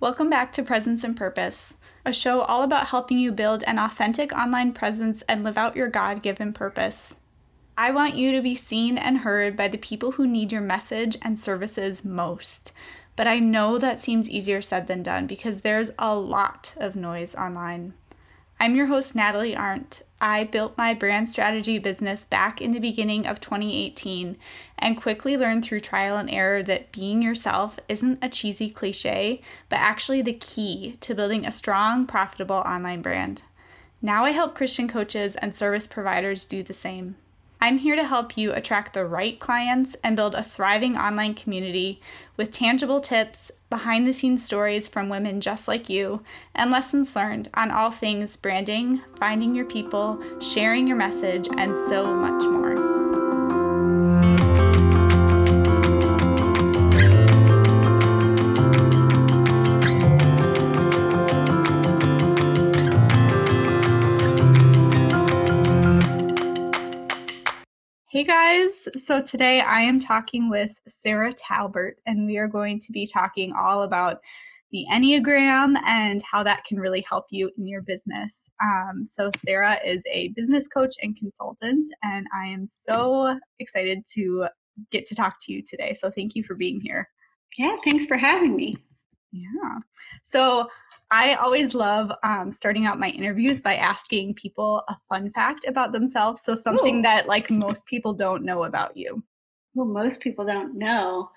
Welcome back to Presence and Purpose, a show all about helping you build an authentic online presence and live out your God given purpose. I want you to be seen and heard by the people who need your message and services most. But I know that seems easier said than done because there's a lot of noise online. I'm your host, Natalie Arndt. I built my brand strategy business back in the beginning of 2018 and quickly learned through trial and error that being yourself isn't a cheesy cliche, but actually the key to building a strong, profitable online brand. Now I help Christian coaches and service providers do the same. I'm here to help you attract the right clients and build a thriving online community with tangible tips, behind the scenes stories from women just like you, and lessons learned on all things branding, finding your people, sharing your message, and so much more. Hey guys, so today I am talking with Sarah Talbert, and we are going to be talking all about the Enneagram and how that can really help you in your business. Um, so, Sarah is a business coach and consultant, and I am so excited to get to talk to you today. So, thank you for being here. Yeah, thanks for having me. Yeah. So, I always love um, starting out my interviews by asking people a fun fact about themselves. So something Ooh. that like most people don't know about you. Well, most people don't know.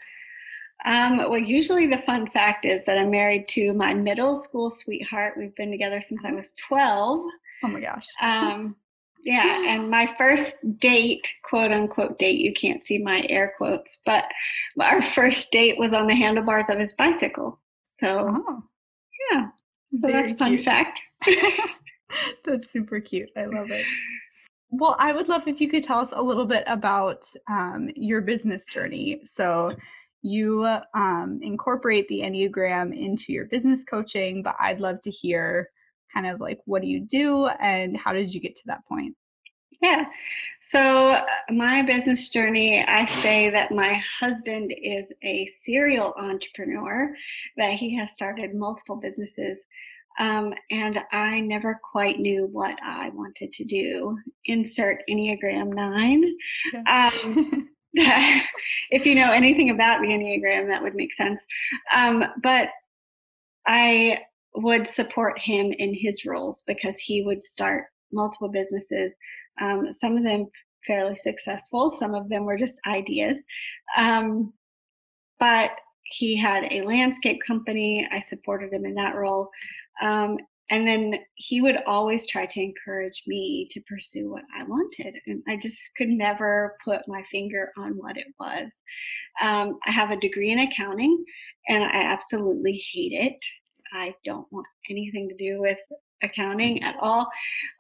Um, well, usually the fun fact is that I'm married to my middle school sweetheart. We've been together since I was 12. Oh my gosh. Um, yeah, and my first date, quote unquote date, you can't see my air quotes, but our first date was on the handlebars of his bicycle. So, oh. yeah, so Very that's fun cute. fact. that's super cute. I love it. Well, I would love if you could tell us a little bit about um, your business journey. So, you um, incorporate the Enneagram into your business coaching, but I'd love to hear kind of like what do you do and how did you get to that point? Yeah. So, uh, my business journey, I say that my husband is a serial entrepreneur, that he has started multiple businesses. Um, and I never quite knew what I wanted to do. Insert Enneagram 9. Um, if you know anything about the Enneagram, that would make sense. Um, but I would support him in his roles because he would start multiple businesses um, some of them fairly successful, some of them were just ideas. Um, but he had a landscape company. I supported him in that role. Um, and then he would always try to encourage me to pursue what I wanted. And I just could never put my finger on what it was. Um, I have a degree in accounting and I absolutely hate it. I don't want anything to do with accounting at all.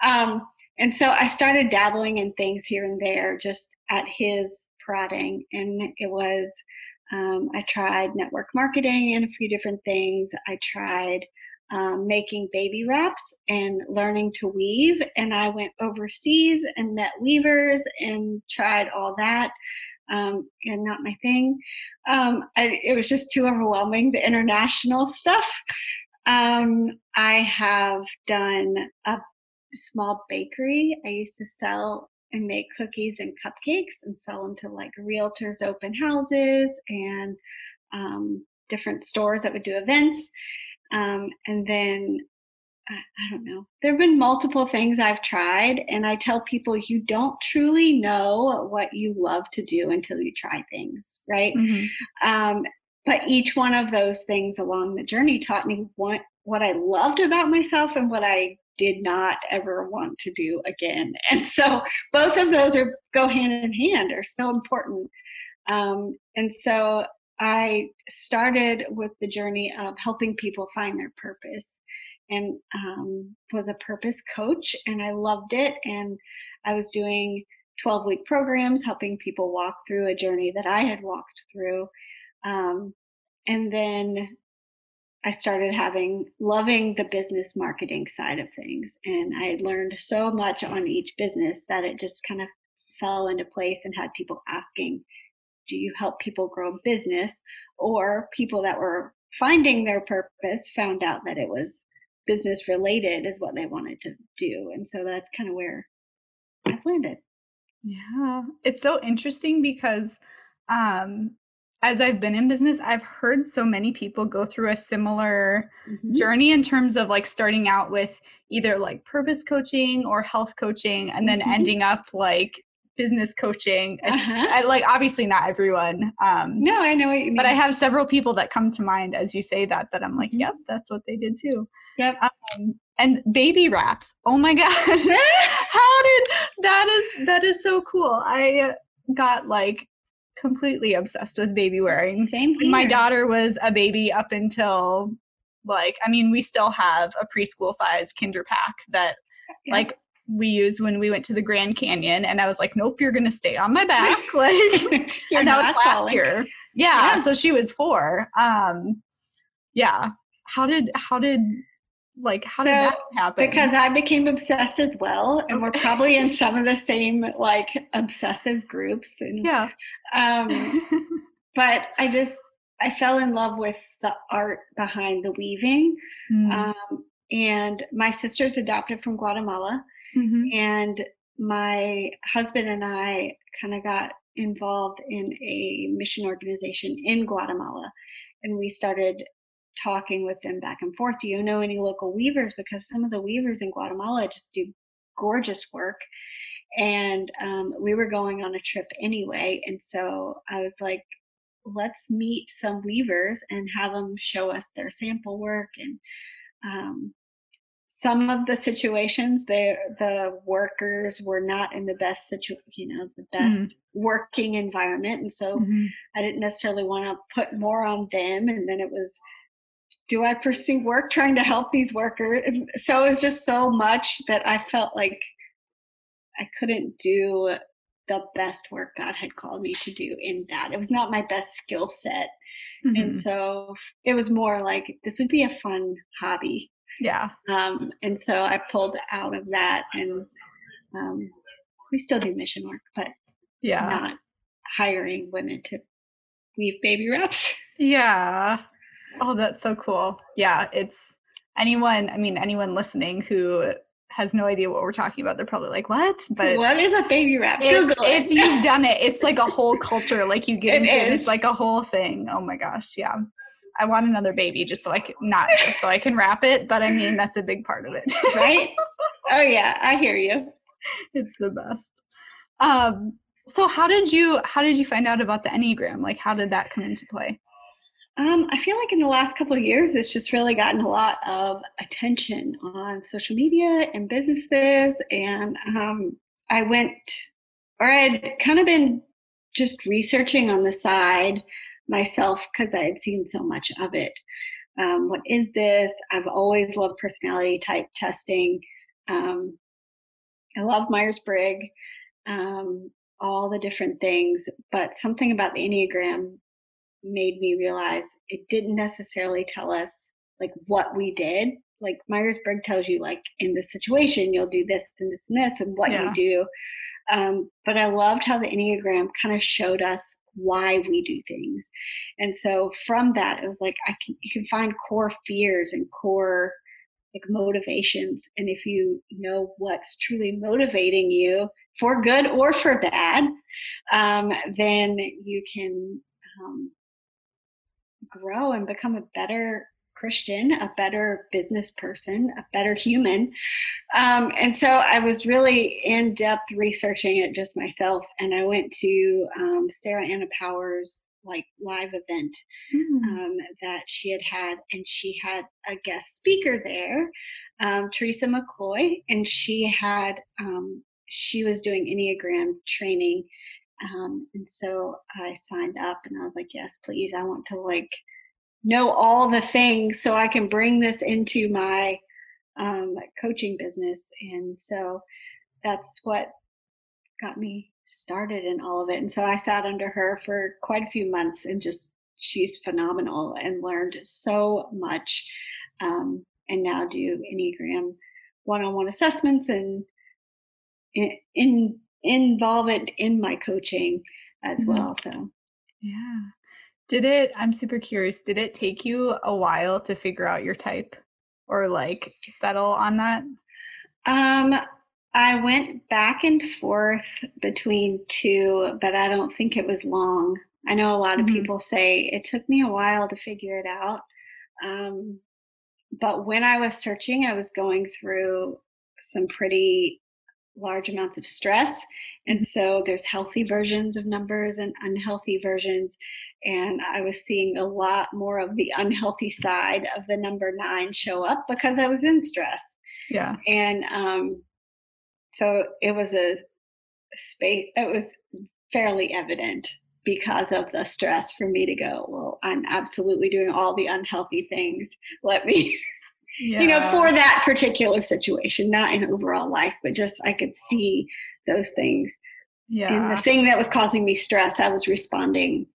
Um, and so I started dabbling in things here and there just at his prodding. And it was, um, I tried network marketing and a few different things. I tried um, making baby wraps and learning to weave. And I went overseas and met weavers and tried all that. Um, and not my thing. Um, I, it was just too overwhelming, the international stuff. Um, I have done a small bakery. I used to sell and make cookies and cupcakes and sell them to like realtors, open houses, and um, different stores that would do events. Um, and then I, I don't know. There have been multiple things I've tried, and I tell people you don't truly know what you love to do until you try things, right? Mm-hmm. Um, but each one of those things along the journey taught me what what I loved about myself and what I did not ever want to do again. And so both of those are go hand in hand are so important. Um, and so I started with the journey of helping people find their purpose and um, was a purpose coach and I loved it. And I was doing 12 week programs, helping people walk through a journey that I had walked through. Um, and then I started having loving the business marketing side of things. And I learned so much on each business that it just kind of fell into place and had people asking, Do you help people grow business? Or people that were finding their purpose found out that it was business related is what they wanted to do. And so that's kind of where I've landed. Yeah. It's so interesting because um as I've been in business, I've heard so many people go through a similar mm-hmm. journey in terms of like starting out with either like purpose coaching or health coaching and then mm-hmm. ending up like business coaching. Uh-huh. I, like obviously not everyone. Um, no, I know what you mean. But I have several people that come to mind as you say that that I'm like, mm-hmm. yep, that's what they did too. Yep. Um, and baby wraps. Oh my gosh. How did that is that is so cool. I got like completely obsessed with baby wearing. Same here. My daughter was a baby up until like I mean we still have a preschool size kinder pack that yeah. like we used when we went to the Grand Canyon and I was like nope you're going to stay on my back like and that was last falling. year. Yeah, yeah, so she was 4. Um yeah. How did how did like how so, did that happen because i became obsessed as well and we're probably in some of the same like obsessive groups and yeah um but i just i fell in love with the art behind the weaving mm. um and my sister's adopted from guatemala mm-hmm. and my husband and i kind of got involved in a mission organization in guatemala and we started talking with them back and forth. Do you know any local weavers? Because some of the weavers in Guatemala just do gorgeous work. And um, we were going on a trip anyway. And so I was like, let's meet some weavers and have them show us their sample work. And um, some of the situations, the the workers were not in the best situ, you know, the best mm-hmm. working environment, and so mm-hmm. I didn't necessarily want to put more on them. And then it was do I pursue work trying to help these workers? So it was just so much that I felt like I couldn't do the best work God had called me to do in that. It was not my best skill set. Mm-hmm. And so it was more like this would be a fun hobby. Yeah. Um, and so I pulled out of that and um, we still do mission work, but yeah, not hiring women to weave baby wraps. Yeah. Oh, that's so cool. Yeah, it's anyone, I mean, anyone listening who has no idea what we're talking about, they're probably like, what? But what is a baby wrap? If, Google it. if you've done it, it's like a whole culture. Like you get it into is. it, it's like a whole thing. Oh my gosh. Yeah. I want another baby just so I can not just so I can wrap it, but I mean that's a big part of it. right? Oh yeah, I hear you. It's the best. Um so how did you how did you find out about the Enneagram? Like how did that come into play? Um, I feel like in the last couple of years, it's just really gotten a lot of attention on social media and businesses. And um, I went, or I'd kind of been just researching on the side myself because I had seen so much of it. Um, what is this? I've always loved personality type testing. Um, I love Myers Briggs, um, all the different things, but something about the Enneagram made me realize it didn't necessarily tell us like what we did. Like Myers Briggs tells you, like in this situation, you'll do this and this and this, and what yeah. you do. Um, but I loved how the Enneagram kind of showed us why we do things, and so from that, it was like I can you can find core fears and core like motivations, and if you know what's truly motivating you for good or for bad, um, then you can um, grow and become a better Christian, a better business person, a better human. Um, and so I was really in depth researching it just myself. And I went to um, Sarah Anna Powers like live event mm. um, that she had had, and she had a guest speaker there, um, Teresa McCloy, and she had um, she was doing Enneagram training um, and so I signed up and I was like, yes, please. I want to like know all the things so I can bring this into my um, coaching business. And so that's what got me started in all of it. And so I sat under her for quite a few months and just, she's phenomenal and learned so much. Um, and now do Enneagram one on one assessments and in, in involve it in my coaching as mm-hmm. well. So, yeah. Did it, I'm super curious, did it take you a while to figure out your type or like settle on that? Um, I went back and forth between two, but I don't think it was long. I know a lot of Mhm. people say it took me a while to figure it out. Um, but when I was searching, I was going through some pretty large amounts of stress. And so there's healthy versions of numbers and unhealthy versions. And I was seeing a lot more of the unhealthy side of the number nine show up because I was in stress. Yeah. And um, so it was a space, it was fairly evident because of the stress for me to go, well, I'm absolutely doing all the unhealthy things. Let me yeah. you know, for that particular situation, not in overall life, but just I could see those things. And yeah. the thing that was causing me stress, I was responding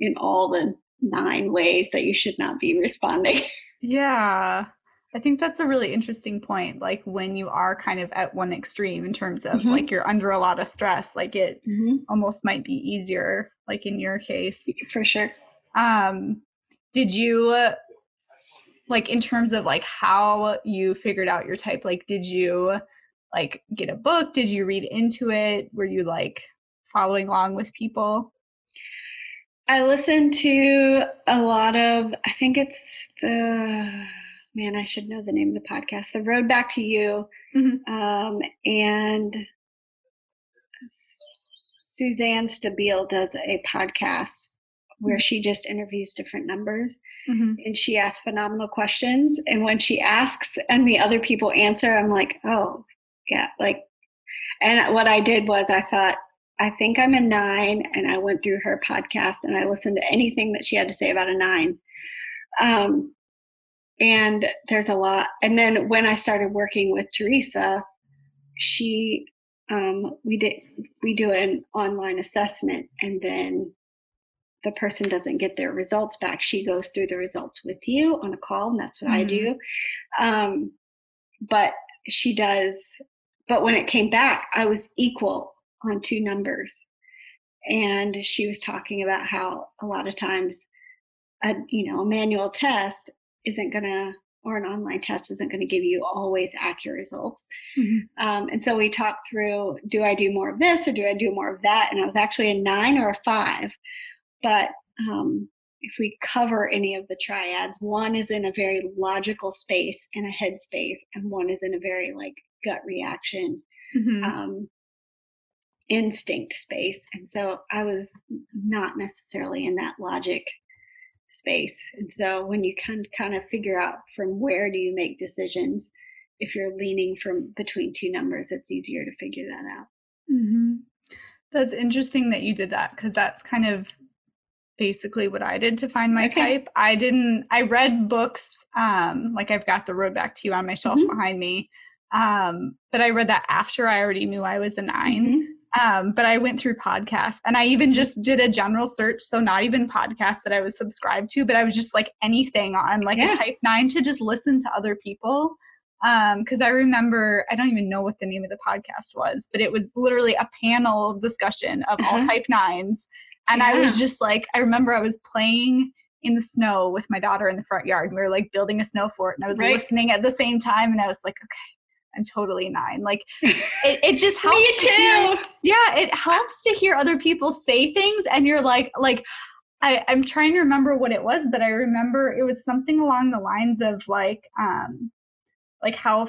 in all the nine ways that you should not be responding. Yeah. I think that's a really interesting point. Like when you are kind of at one extreme in terms of Mhm. like you're under a lot of stress, like it Mm-hmm. almost might be easier, like in your case. For sure. Um, did you uh, like in terms of like how you figured out your type? Like, did you like get a book? Did you read into it? Were you like following along with people? I listened to a lot of, I think it's the, man, I should know the name of the podcast, The Road Back to You. Mhm. Um, and Suzanne Stabile does a podcast where she just interviews different numbers Mhm. and she asks phenomenal questions. And when she asks and the other people answer, I'm like, oh, yeah, like, and what I did was I thought, I think I'm a nine, and I went through her podcast and I listened to anything that she had to say about a nine. Um, and there's a lot. And then when I started working with Teresa, she, um, we did, we do an online assessment, and then the person doesn't get their results back. She goes through the results with you on a call, and that's what I Mhm. do. Um, but she does. But when it came back, I was equal on two numbers, and she was talking about how a lot of times, a you know, a manual test isn't gonna or an online test isn't going to give you always accurate results. Mhm. Um, and so we talked through do I do more of this or do I do more of that? And I was actually a nine or a five. But um, if we cover any of the triads, one is in a very logical space in a head space, and one is in a very like gut reaction, Mhm. um, instinct space. And so I was not necessarily in that logic space. And so when you can kind of figure out from where do you make decisions, if you're leaning from between two numbers, it's easier to figure that out. Mhm. That's interesting that you did that because that's kind of basically what I did to find my Okay. type. I didn't I read books um like I've got The Road Back to You on my shelf Mhm. behind me. Um but I read that after I already knew I was a 9. Mhm. Um but I went through podcasts and I even just did a general search so not even podcasts that I was subscribed to but I was just like anything on like Yeah. a type 9 to just listen to other people um because i remember i don't even know what the name of the podcast was but it was literally a panel discussion of all Uh-huh. type nines and i was just like i remember i was playing in the snow with my daughter in the front yard and we were like building a snow fort and i was Right. listening at the same time and i was like okay i'm totally nine like it, it just helps Me to hear- too. yeah it helps to hear other people say things and you're like like I, i'm trying to remember what it was but i remember it was something along the lines of like um like how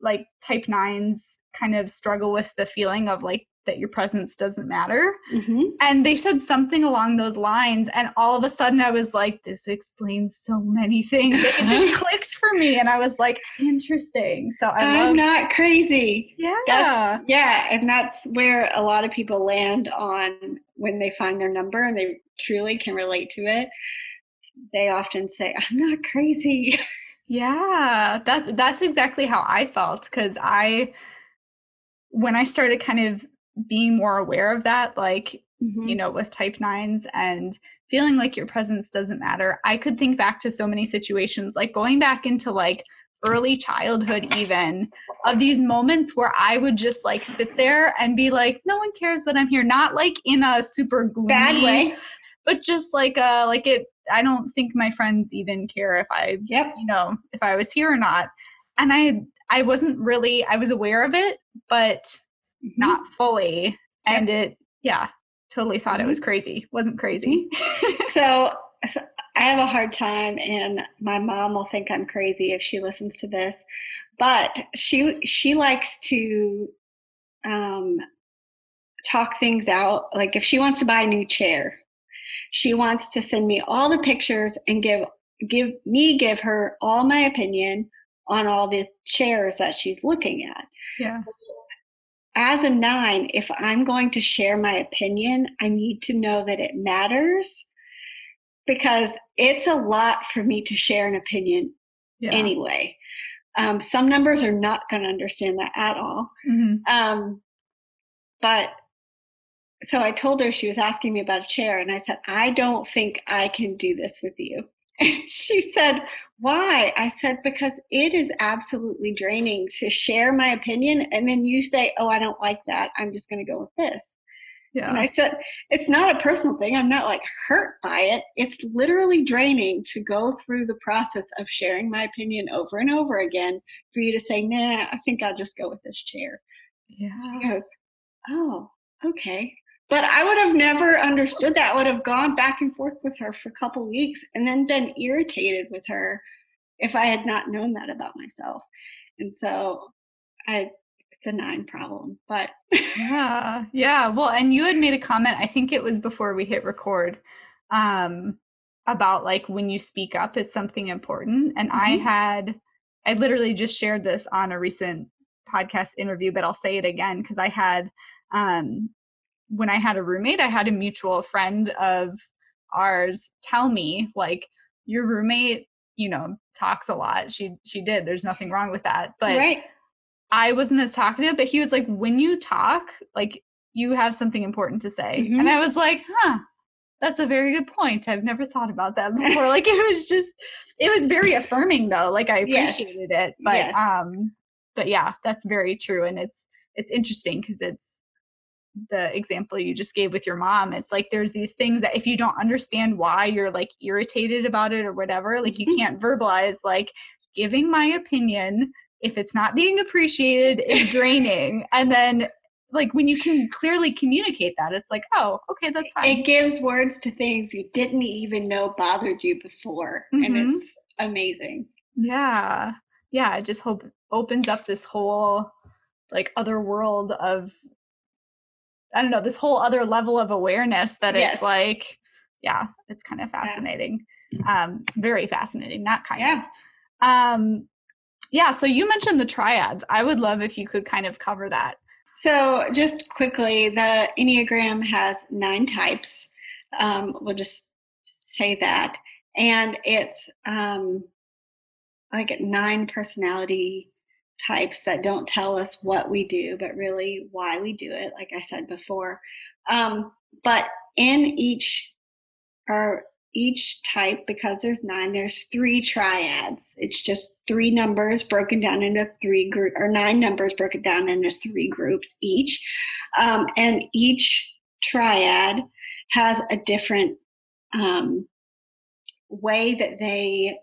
like type nines kind of struggle with the feeling of like that your presence doesn't matter Mhm. and they said something along those lines and all of a sudden i was like this explains so many things it just clicked for me and i was like interesting so i I'm love not crazy. yeah That's yeah, and that's where a lot of people land on when they find their number and they truly can relate to it. They often say, "I'm not crazy." Yeah, that's that's exactly how I felt because I, when I started kind of being more aware of that, like you know, with type nines and feeling like your presence doesn't matter, I could think back to so many situations, like going back into like early childhood, even of these moments where I would just like sit there and be like, no one cares that I'm here, not like in a super gloomy Bad way. but just like uh like it I don't think my friends even care if I Yep. you know, if I was here or not. And I I wasn't really I was aware of it, but Mhm. not fully. And it yeah, totally thought it was crazy. Wasn't crazy. so, so I have a hard time, and my mom will think I'm crazy if she listens to this. But she she likes to um, talk things out. Like if she wants to buy a new chair, she wants to send me all the pictures and give give me give her all my opinion on all the chairs that she's looking at. yeah. As a nine, if I'm going to share my opinion, I need to know that it matters because it's a lot for me to share an opinion Yeah. anyway. Um, some numbers are not going to understand that at all. Mhm. Um, but so I told her she was asking me about a chair, and I said, I don't think I can do this with you. And she said, Why? I said, Because it is absolutely draining to share my opinion, and then you say, Oh, I don't like that. I'm just going to go with this. Yeah. And I said, It's not a personal thing. I'm not like hurt by it. It's literally draining to go through the process of sharing my opinion over and over again for you to say, Nah, I think I'll just go with this chair. yeah. She goes, Oh, okay. But I would have never understood that. I would have gone back and forth with her for a couple weeks and then been irritated with her if I had not known that about myself. And so I it's a nine problem. But Yeah. Yeah. Well, and you had made a comment, I think it was before we hit record, um, about like when you speak up, it's something important. And I Mhm. had, I literally just shared this on a recent podcast interview, but I'll say it again because I had, um, when I had a roommate, I had a mutual friend of ours tell me, like, your roommate, you know, talks a lot. She she did. There's nothing wrong with that. But right. I wasn't as talkative, but he was like, when you talk, like you have something important to say. Mhm. And I was like, huh, that's a very good point. I've never thought about that before. like it was just it was very affirming though. Like I Yes. appreciated it. But Yes. um but yeah, that's very true. And it's it's interesting because it's the example you just gave with your mom. It's like there's these things that if you don't understand why you're like irritated about it or whatever, like you Mhm. can't verbalize like giving my opinion if it's not being appreciated is draining and then like when you can clearly communicate that it's like oh okay that's fine It gives words to things you didn't even know bothered you before. And Mhm. it's amazing. yeah yeah it just hope opens up this whole like other world of i don't know this whole other level of awareness that Yes. it's like yeah it's kind of fascinating um very fascinating not kind Yeah. of um yeah so you mentioned the triads i would love if you could kind of cover that So, just quickly, the Enneagram has nine types. Um, we'll just say that. And it's um, like nine personality types that don't tell us what we do, but really why we do it, like I said before. Um, but in each or each type, because there's nine, there's three triads. It's just three numbers broken down into three group or nine numbers broken down into three groups each. Um, and each triad has a different um, way that they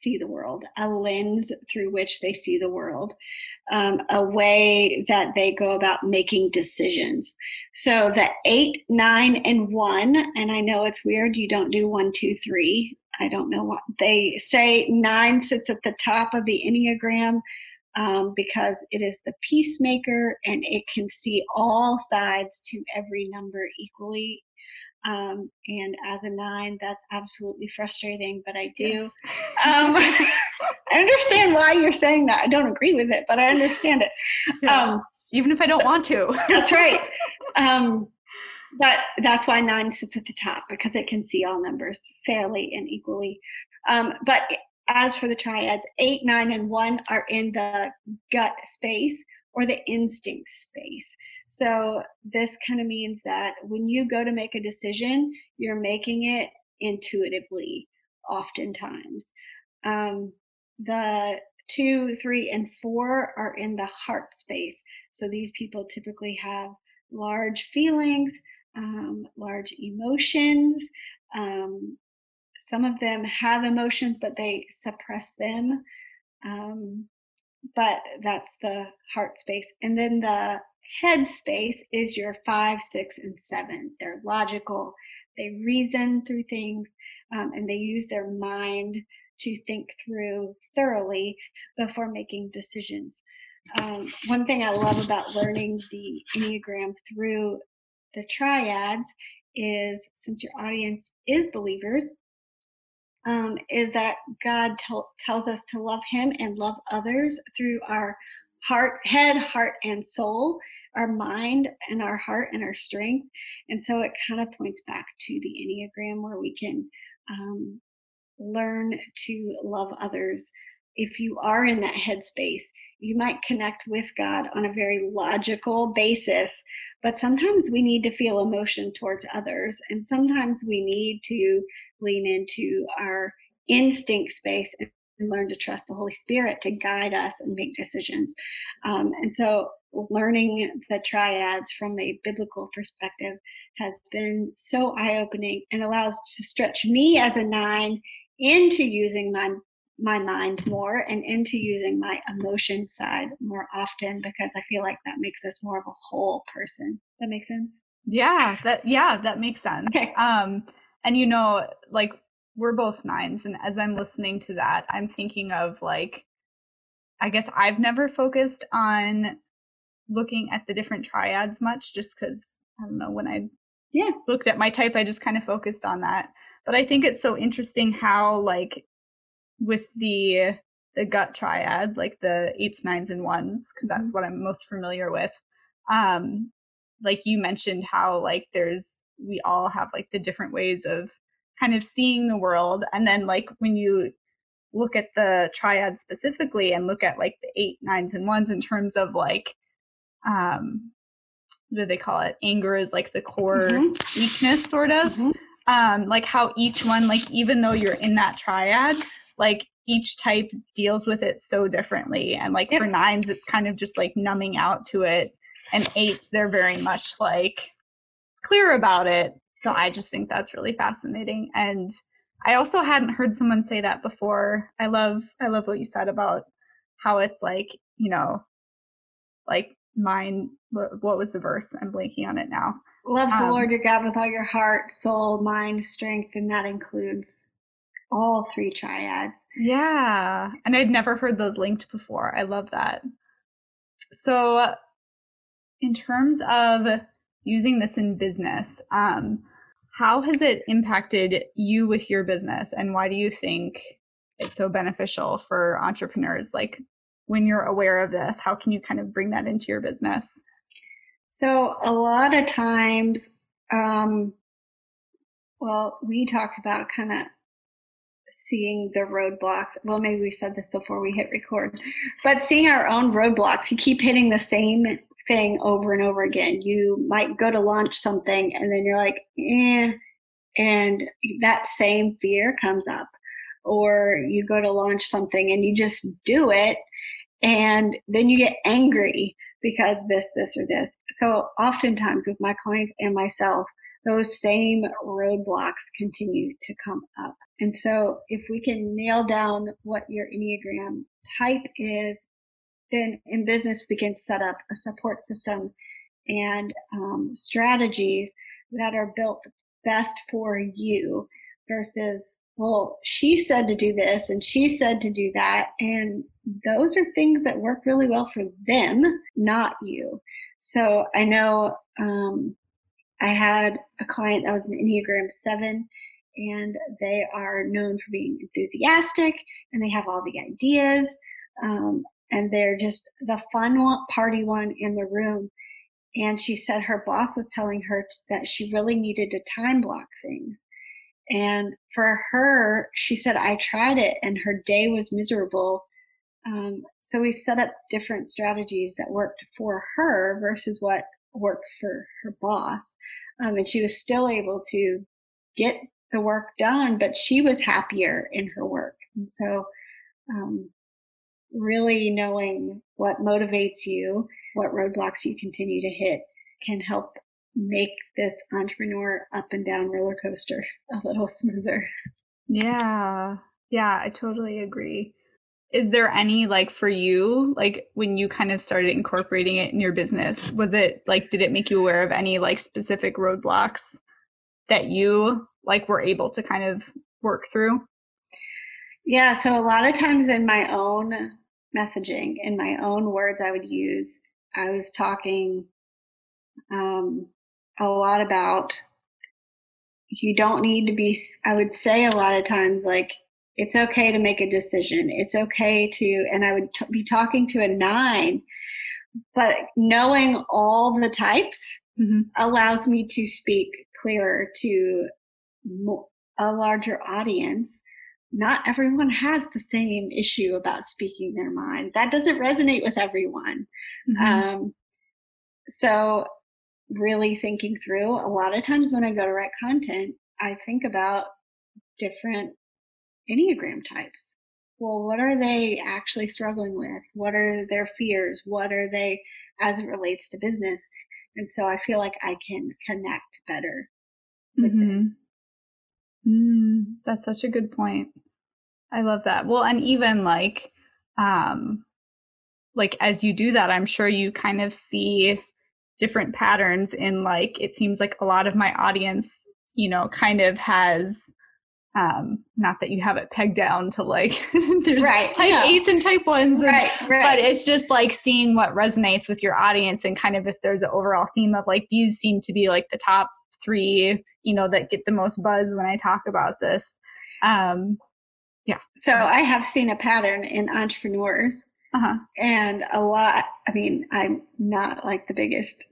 see the world, a lens through which they see the world, um, a way that they go about making decisions. So the eight, nine, and one, and I know it's weird, you don't do one, two, three. I don't know what they say. Nine sits at the top of the Enneagram um, because it is the peacemaker and it can see all sides to every number equally. Um, and as a nine, that's absolutely frustrating, but I do. Um, I understand why you're saying that. I don't agree with it, but I understand it. Yeah. Um, even if i don't want to that's right. Um, but that's why nine sits at the top because it can see all numbers fairly and equally. Um, but as for the triads, eight, nine, and one are in the gut space or the instinct space. So this kind of means that when you go to make a decision, you're making it intuitively, oftentimes. Um, the two, three, and four are in the heart space. So these people typically have large feelings, um, large emotions, Um, some of them have emotions, but they suppress them. Um, but that's the heart space. And then the head space is your five, six, and seven. They're logical, they reason through things, um, and they use their mind to think through thoroughly before making decisions. Um, one thing I love about learning the Enneagram through the triads is since your audience is believers, um, is that God tell, tells us to love Him and love others through our heart, head, heart, and soul, our mind, and our heart, and our strength. And so it kind of points back to the Enneagram where we can um, learn to love others. If you are in that headspace, you might connect with God on a very logical basis, but sometimes we need to feel emotion towards others, and sometimes we need to lean into our instinct space and learn to trust the Holy Spirit to guide us and make decisions. Um, and so, learning the triads from a biblical perspective has been so eye opening and allows to stretch me as a nine into using my my mind more and into using my emotion side more often because I feel like that makes us more of a whole person. That makes sense? Yeah, that yeah, that makes sense. Okay. Um and you know, like we're both nines and as I'm listening to that, I'm thinking of like I guess I've never focused on looking at the different triads much just cuz I don't know when I yeah, looked at my type I just kind of focused on that. But I think it's so interesting how like with the the gut triad, like the eights, nines, and ones, because that's mm-hmm. what I'm most familiar with. Um, like you mentioned how like there's we all have like the different ways of kind of seeing the world, and then like when you look at the triad specifically and look at like the eight, nines, and ones in terms of like um what do they call it? Anger is like the core mm-hmm. weakness, sort of. Mm-hmm. Um, like how each one, like even though you're in that triad, like each type deals with it so differently. And like yep. for nines, it's kind of just like numbing out to it. And eights, they're very much like clear about it. So I just think that's really fascinating. And I also hadn't heard someone say that before. I love I love what you said about how it's like, you know, like mine what, was the verse? I'm blanking on it now. Love the um, Lord your God with all your heart, soul, mind, strength, and that includes all three triads. Yeah. And I'd never heard those linked before. I love that. So, in terms of using this in business, um, how has it impacted you with your business and why do you think it's so beneficial for entrepreneurs? Like, when you're aware of this, how can you kind of bring that into your business? So, a lot of times, um, well, we talked about kind of seeing the roadblocks. Well, maybe we said this before we hit record, but seeing our own roadblocks, you keep hitting the same thing over and over again. You might go to launch something and then you're like, eh, and that same fear comes up. Or you go to launch something and you just do it and then you get angry because this, this, or this. So oftentimes with my clients and myself, those same roadblocks continue to come up. And so if we can nail down what your Enneagram type is, then in business we can set up a support system and um, strategies that are built best for you versus well she said to do this and she said to do that and those are things that work really well for them not you so i know um, I had a client that was an Enneagram 7, and they are known for being enthusiastic and they have all the ideas. Um, and they're just the fun one, party one in the room. And she said her boss was telling her that she really needed to time block things. And for her, she said, I tried it and her day was miserable. Um, so we set up different strategies that worked for her versus what work for her boss. Um, and she was still able to get the work done, but she was happier in her work. And so, um, really knowing what motivates you, what roadblocks you continue to hit can help make this entrepreneur up and down roller coaster a little smoother. Yeah. Yeah, I totally agree. Is there any like for you, like when you kind of started incorporating it in your business, was it like did it make you aware of any like specific roadblocks that you like were able to kind of work through? Yeah, so a lot of times in my own messaging, in my own words I would use, I was talking um, a lot about you don't need to be, I would say a lot of times, like, it's okay to make a decision. It's okay to, and I would t- be talking to a nine, but knowing all the types mm-hmm. allows me to speak clearer to a larger audience. Not everyone has the same issue about speaking their mind. That doesn't resonate with everyone. Mm-hmm. Um, so really thinking through. A lot of times when I go to write content, I think about different Enneagram types. Well, what are they actually struggling with? What are their fears? What are they as it relates to business? And so I feel like I can connect better with mm-hmm. Mm, that's such a good point. I love that. Well, and even like, um, like as you do that, I'm sure you kind of see different patterns in like it seems like a lot of my audience you know kind of has um not that you have it pegged down to like there's right, type yeah. eights and type ones and, right, right. but it's just like seeing what resonates with your audience and kind of if there's an overall theme of like these seem to be like the top three you know that get the most buzz when i talk about this um yeah so i have seen a pattern in entrepreneurs uh-huh. And a lot, I mean, I'm not like the biggest,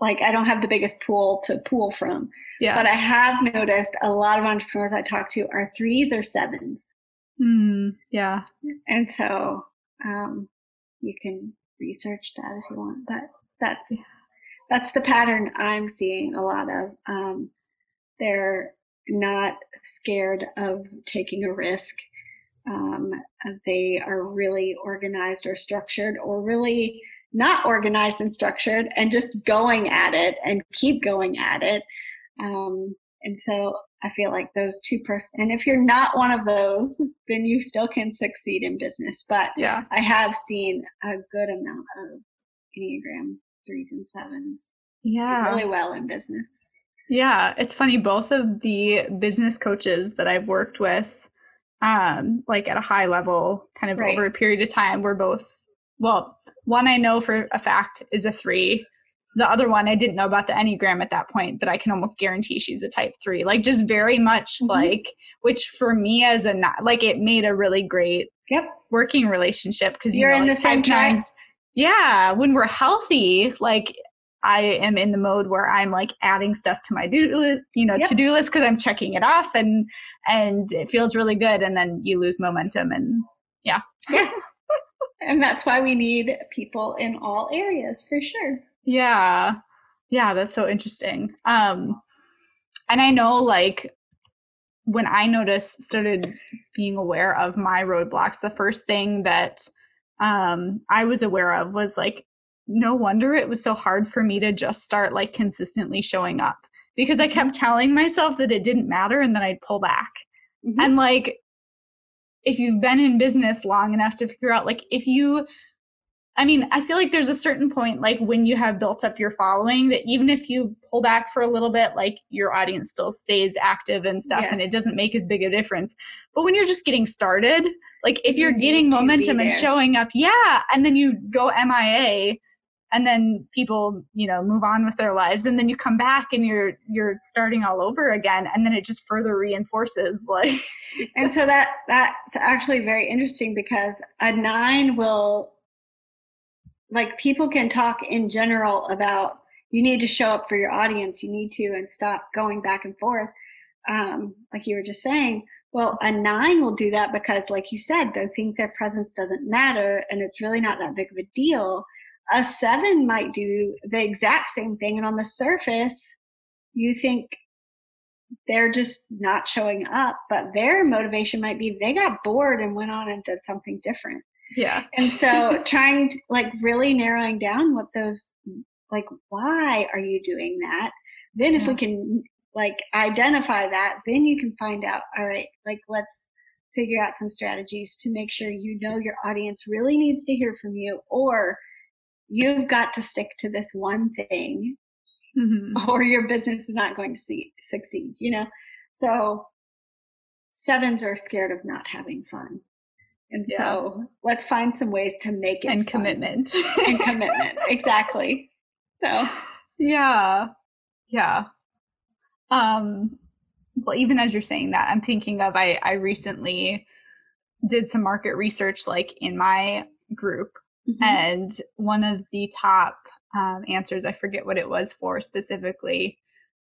like, I don't have the biggest pool to pool from. Yeah. But I have noticed a lot of entrepreneurs I talk to are threes or sevens. Mm, yeah. And so um, you can research that if you want, but that's. Yeah. That's the pattern I'm seeing a lot of. Um, they're not scared of taking a risk um, they are really organized or structured or really not organized and structured and just going at it and keep going at it. Um, and so I feel like those two person, and if you're not one of those, then you still can succeed in business. But yeah, I have seen a good amount of Enneagram threes and sevens. Yeah, really well in business. Yeah, it's funny. Both of the business coaches that I've worked with um, like at a high level, kind of right. over a period of time. We're both, well, one I know for a fact is a three. The other one I didn't know about the Enneagram at that point, but I can almost guarantee she's a type three. Like just very much mm-hmm. like, which for me as a not, like it made a really great yep. working relationship because you're you know, in like the same tribe. Yeah, when we're healthy, like I am in the mode where I'm like adding stuff to my do you know yep. to do list because I'm checking it off and and it feels really good and then you lose momentum and yeah yeah and that's why we need people in all areas for sure yeah yeah that's so interesting um and I know like when I noticed started being aware of my roadblocks the first thing that um I was aware of was like no wonder it was so hard for me to just start like consistently showing up because I mm-hmm. kept telling myself that it didn't matter and then I'd pull back. Mm-hmm. And like, if you've been in business long enough to figure out, like, if you, I mean, I feel like there's a certain point, like when you have built up your following, that even if you pull back for a little bit, like your audience still stays active and stuff, yes. and it doesn't make as big a difference. But when you're just getting started, like if you're you getting momentum and showing up, yeah, and then you go MIA, and then people you know move on with their lives and then you come back and you're you're starting all over again and then it just further reinforces like and so that that's actually very interesting because a nine will like people can talk in general about you need to show up for your audience you need to and stop going back and forth um, like you were just saying. Well a nine will do that because like you said they think their presence doesn't matter and it's really not that big of a deal a seven might do the exact same thing and on the surface you think they're just not showing up but their motivation might be they got bored and went on and did something different. Yeah. And so trying to, like really narrowing down what those like why are you doing that? Then if we can like identify that then you can find out all right like let's figure out some strategies to make sure you know your audience really needs to hear from you or you've got to stick to this one thing mm-hmm. or your business is not going to see, succeed you know so sevens are scared of not having fun and yeah. so let's find some ways to make it and fun. commitment and commitment exactly so yeah yeah um well even as you're saying that i'm thinking of i i recently did some market research like in my group mm-hmm. and one of the top um, answers i forget what it was for specifically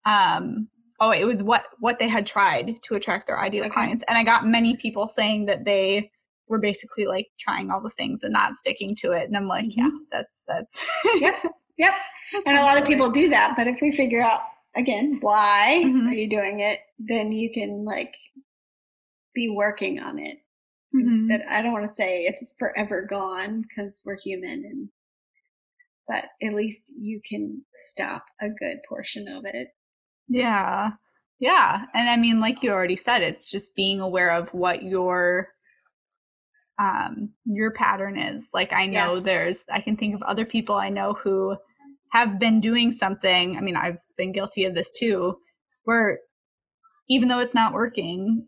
um oh it was what what they had tried to attract their ideal okay. clients and i got many people saying that they were basically like trying all the things and not sticking to it and i'm like mm-hmm. yeah that's that's yep yep and a lot of people do that but if we figure out again why mm-hmm. are you doing it then you can like be working on it mm-hmm. instead i don't want to say it's forever gone because we're human and but at least you can stop a good portion of it yeah yeah and i mean like you already said it's just being aware of what your um your pattern is like i know yeah. there's i can think of other people i know who have been doing something. I mean, I've been guilty of this too, where even though it's not working,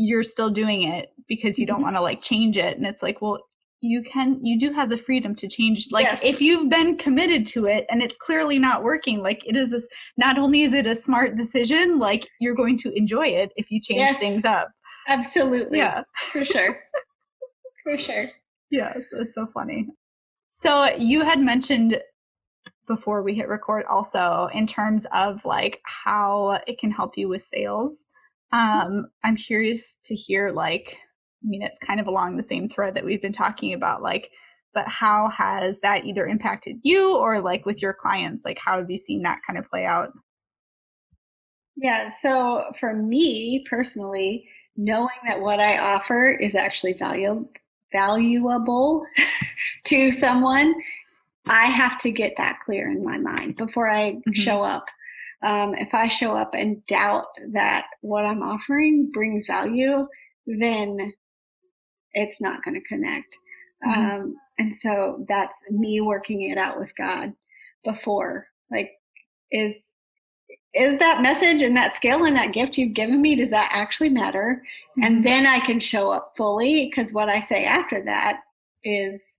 you're still doing it because you don't mm-hmm. want to like change it. And it's like, well, you can, you do have the freedom to change. Like, yes. if you've been committed to it and it's clearly not working, like, it is this, not only is it a smart decision, like, you're going to enjoy it if you change yes. things up. Absolutely. Yeah. For sure. for sure. Yes, it's so funny. So you had mentioned before we hit record also in terms of like how it can help you with sales. Um, I'm curious to hear like, I mean, it's kind of along the same thread that we've been talking about, like, but how has that either impacted you or like with your clients? Like, how have you seen that kind of play out? Yeah. So for me personally, knowing that what I offer is actually valuable valuable to someone I have to get that clear in my mind before I mm-hmm. show up. Um, if I show up and doubt that what I'm offering brings value, then it's not going to connect. Mm-hmm. Um, and so that's me working it out with God before. Like, is is that message and that skill and that gift you've given me does that actually matter? Mm-hmm. And then I can show up fully because what I say after that is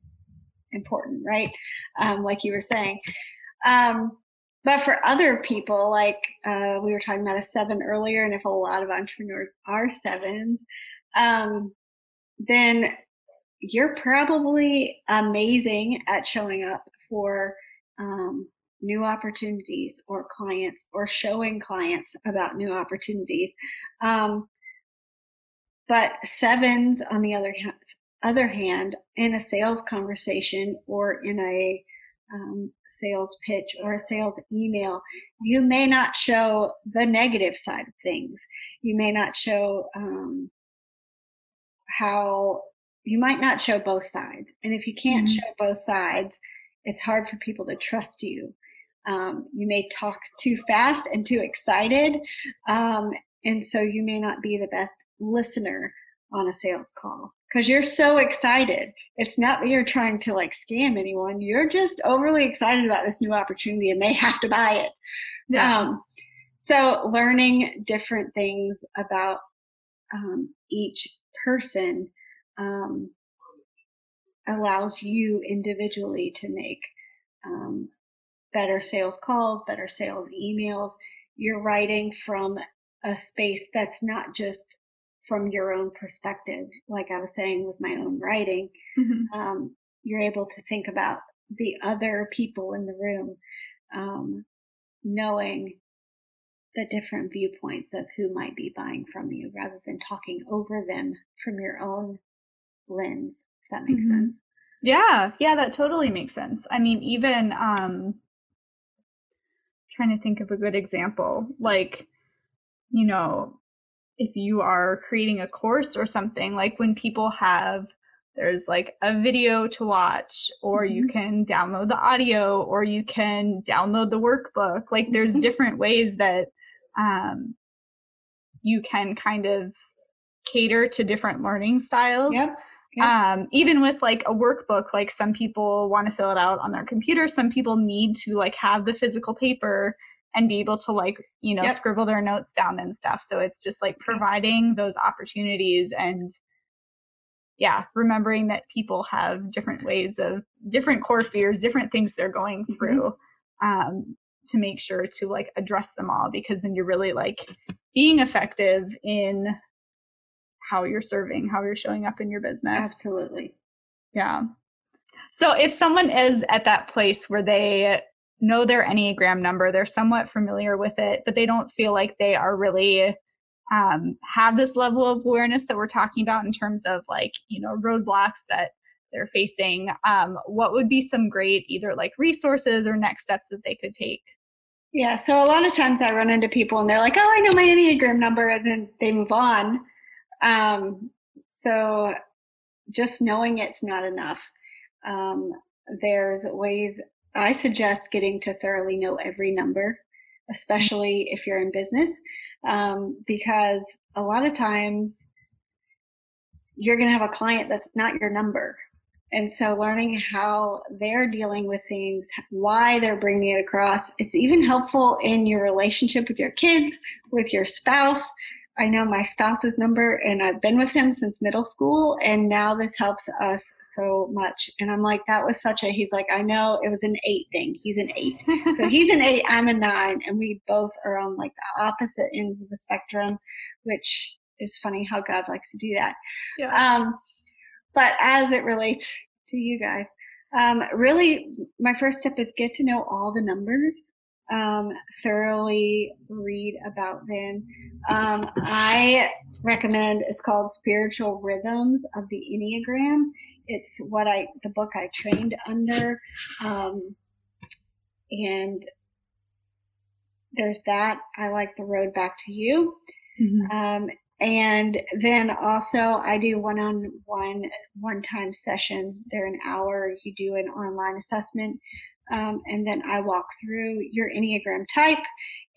important, right? Um, like you were saying. Um, but for other people, like uh, we were talking about a seven earlier, and if a lot of entrepreneurs are sevens, um, then you're probably amazing at showing up for um, new opportunities or clients or showing clients about new opportunities. Um, but sevens, on the other hand, other hand, in a sales conversation or in a um, sales pitch or a sales email, you may not show the negative side of things. You may not show um, how you might not show both sides. And if you can't mm-hmm. show both sides, it's hard for people to trust you. Um, you may talk too fast and too excited. Um, and so you may not be the best listener on a sales call because you're so excited. It's not that you're trying to like scam anyone. You're just overly excited about this new opportunity and they have to buy it. Yeah. Um, so learning different things about um, each person um, allows you individually to make um, better sales calls, better sales emails. You're writing from a space that's not just from your own perspective, like I was saying with my own writing, mm-hmm. um, you're able to think about the other people in the room, um, knowing the different viewpoints of who might be buying from you rather than talking over them from your own lens. If that makes mm-hmm. sense. Yeah, yeah, that totally makes sense. I mean, even um, trying to think of a good example, like, you know, if you are creating a course or something, like when people have there's like a video to watch or mm-hmm. you can download the audio or you can download the workbook like there's mm-hmm. different ways that um, you can kind of cater to different learning styles yep. Yep. Um, even with like a workbook like some people want to fill it out on their computer some people need to like have the physical paper and be able to like you know yep. scribble their notes down and stuff so it's just like providing those opportunities and yeah, remembering that people have different ways of different core fears, different things they're going mm-hmm. through, mm-hmm. um, to make sure to like address them all because then you're really like being effective in how you're serving, how you're showing up in your business. Absolutely. Yeah. So if someone is at that place where they know their Enneagram number, they're somewhat familiar with it, but they don't feel like they are really um, have this level of awareness that we're talking about in terms of like you know roadblocks that they're facing. Um, what would be some great either like resources or next steps that they could take? Yeah so a lot of times i run into people and they're like oh i know my enneagram number and then they move on. Um, so just knowing it's not enough. Um, there's ways i suggest getting to thoroughly know every number especially if you're in business um, because a lot of times you're going to have a client that's not your number. And so learning how they're dealing with things, why they're bringing it across, it's even helpful in your relationship with your kids, with your spouse, I know my spouse's number and I've been with him since middle school and now this helps us so much. And I'm like, that was such a, he's like, I know it was an eight thing. He's an eight. so he's an eight, I'm a nine. And we both are on like the opposite ends of the spectrum, which is funny how God likes to do that. Yeah. Um, but as it relates to you guys, um, really my first step is get to know all the numbers um, thoroughly read about them. Um, I recommend it's called Spiritual Rhythms of the Enneagram. It's what I the book I trained under, um, and there's that. I like the Road Back to You. Mm-hmm. Um, and then also I do one-on-one one-time sessions. They're an hour. You do an online assessment um, and then I walk through your Enneagram type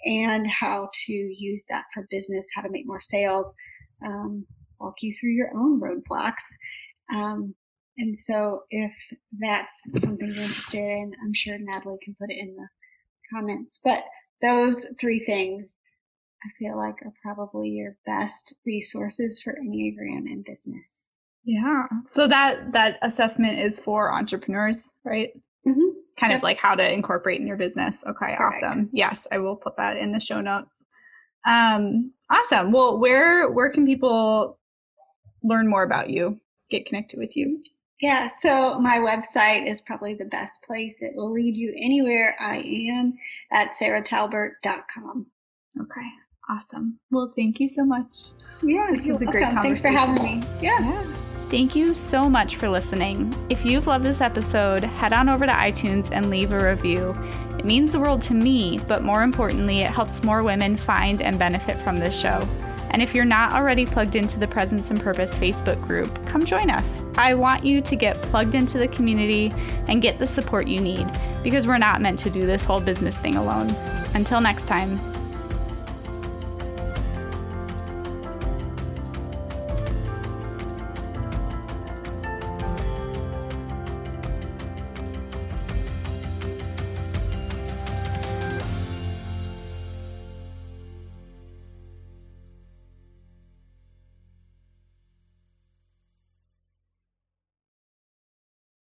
and how to use that for business, how to make more sales, um, walk you through your own roadblocks. Um, and so if that's something you're interested in, I'm sure Natalie can put it in the comments. But those three things I feel like are probably your best resources for Enneagram and business. Yeah. So that that assessment is for entrepreneurs, right? Mm-hmm kind of like how to incorporate in your business. Okay, awesome. Yes, I will put that in the show notes. Um, awesome. Well, where where can people learn more about you, get connected with you? Yeah, so my website is probably the best place. It will lead you anywhere I am at sarahtalbert.com. Okay, awesome. Well, thank you so much. Yeah, this was a great conversation. Thanks for having me. yeah. yeah. Thank you so much for listening. If you've loved this episode, head on over to iTunes and leave a review. It means the world to me, but more importantly, it helps more women find and benefit from this show. And if you're not already plugged into the Presence and Purpose Facebook group, come join us. I want you to get plugged into the community and get the support you need because we're not meant to do this whole business thing alone. Until next time,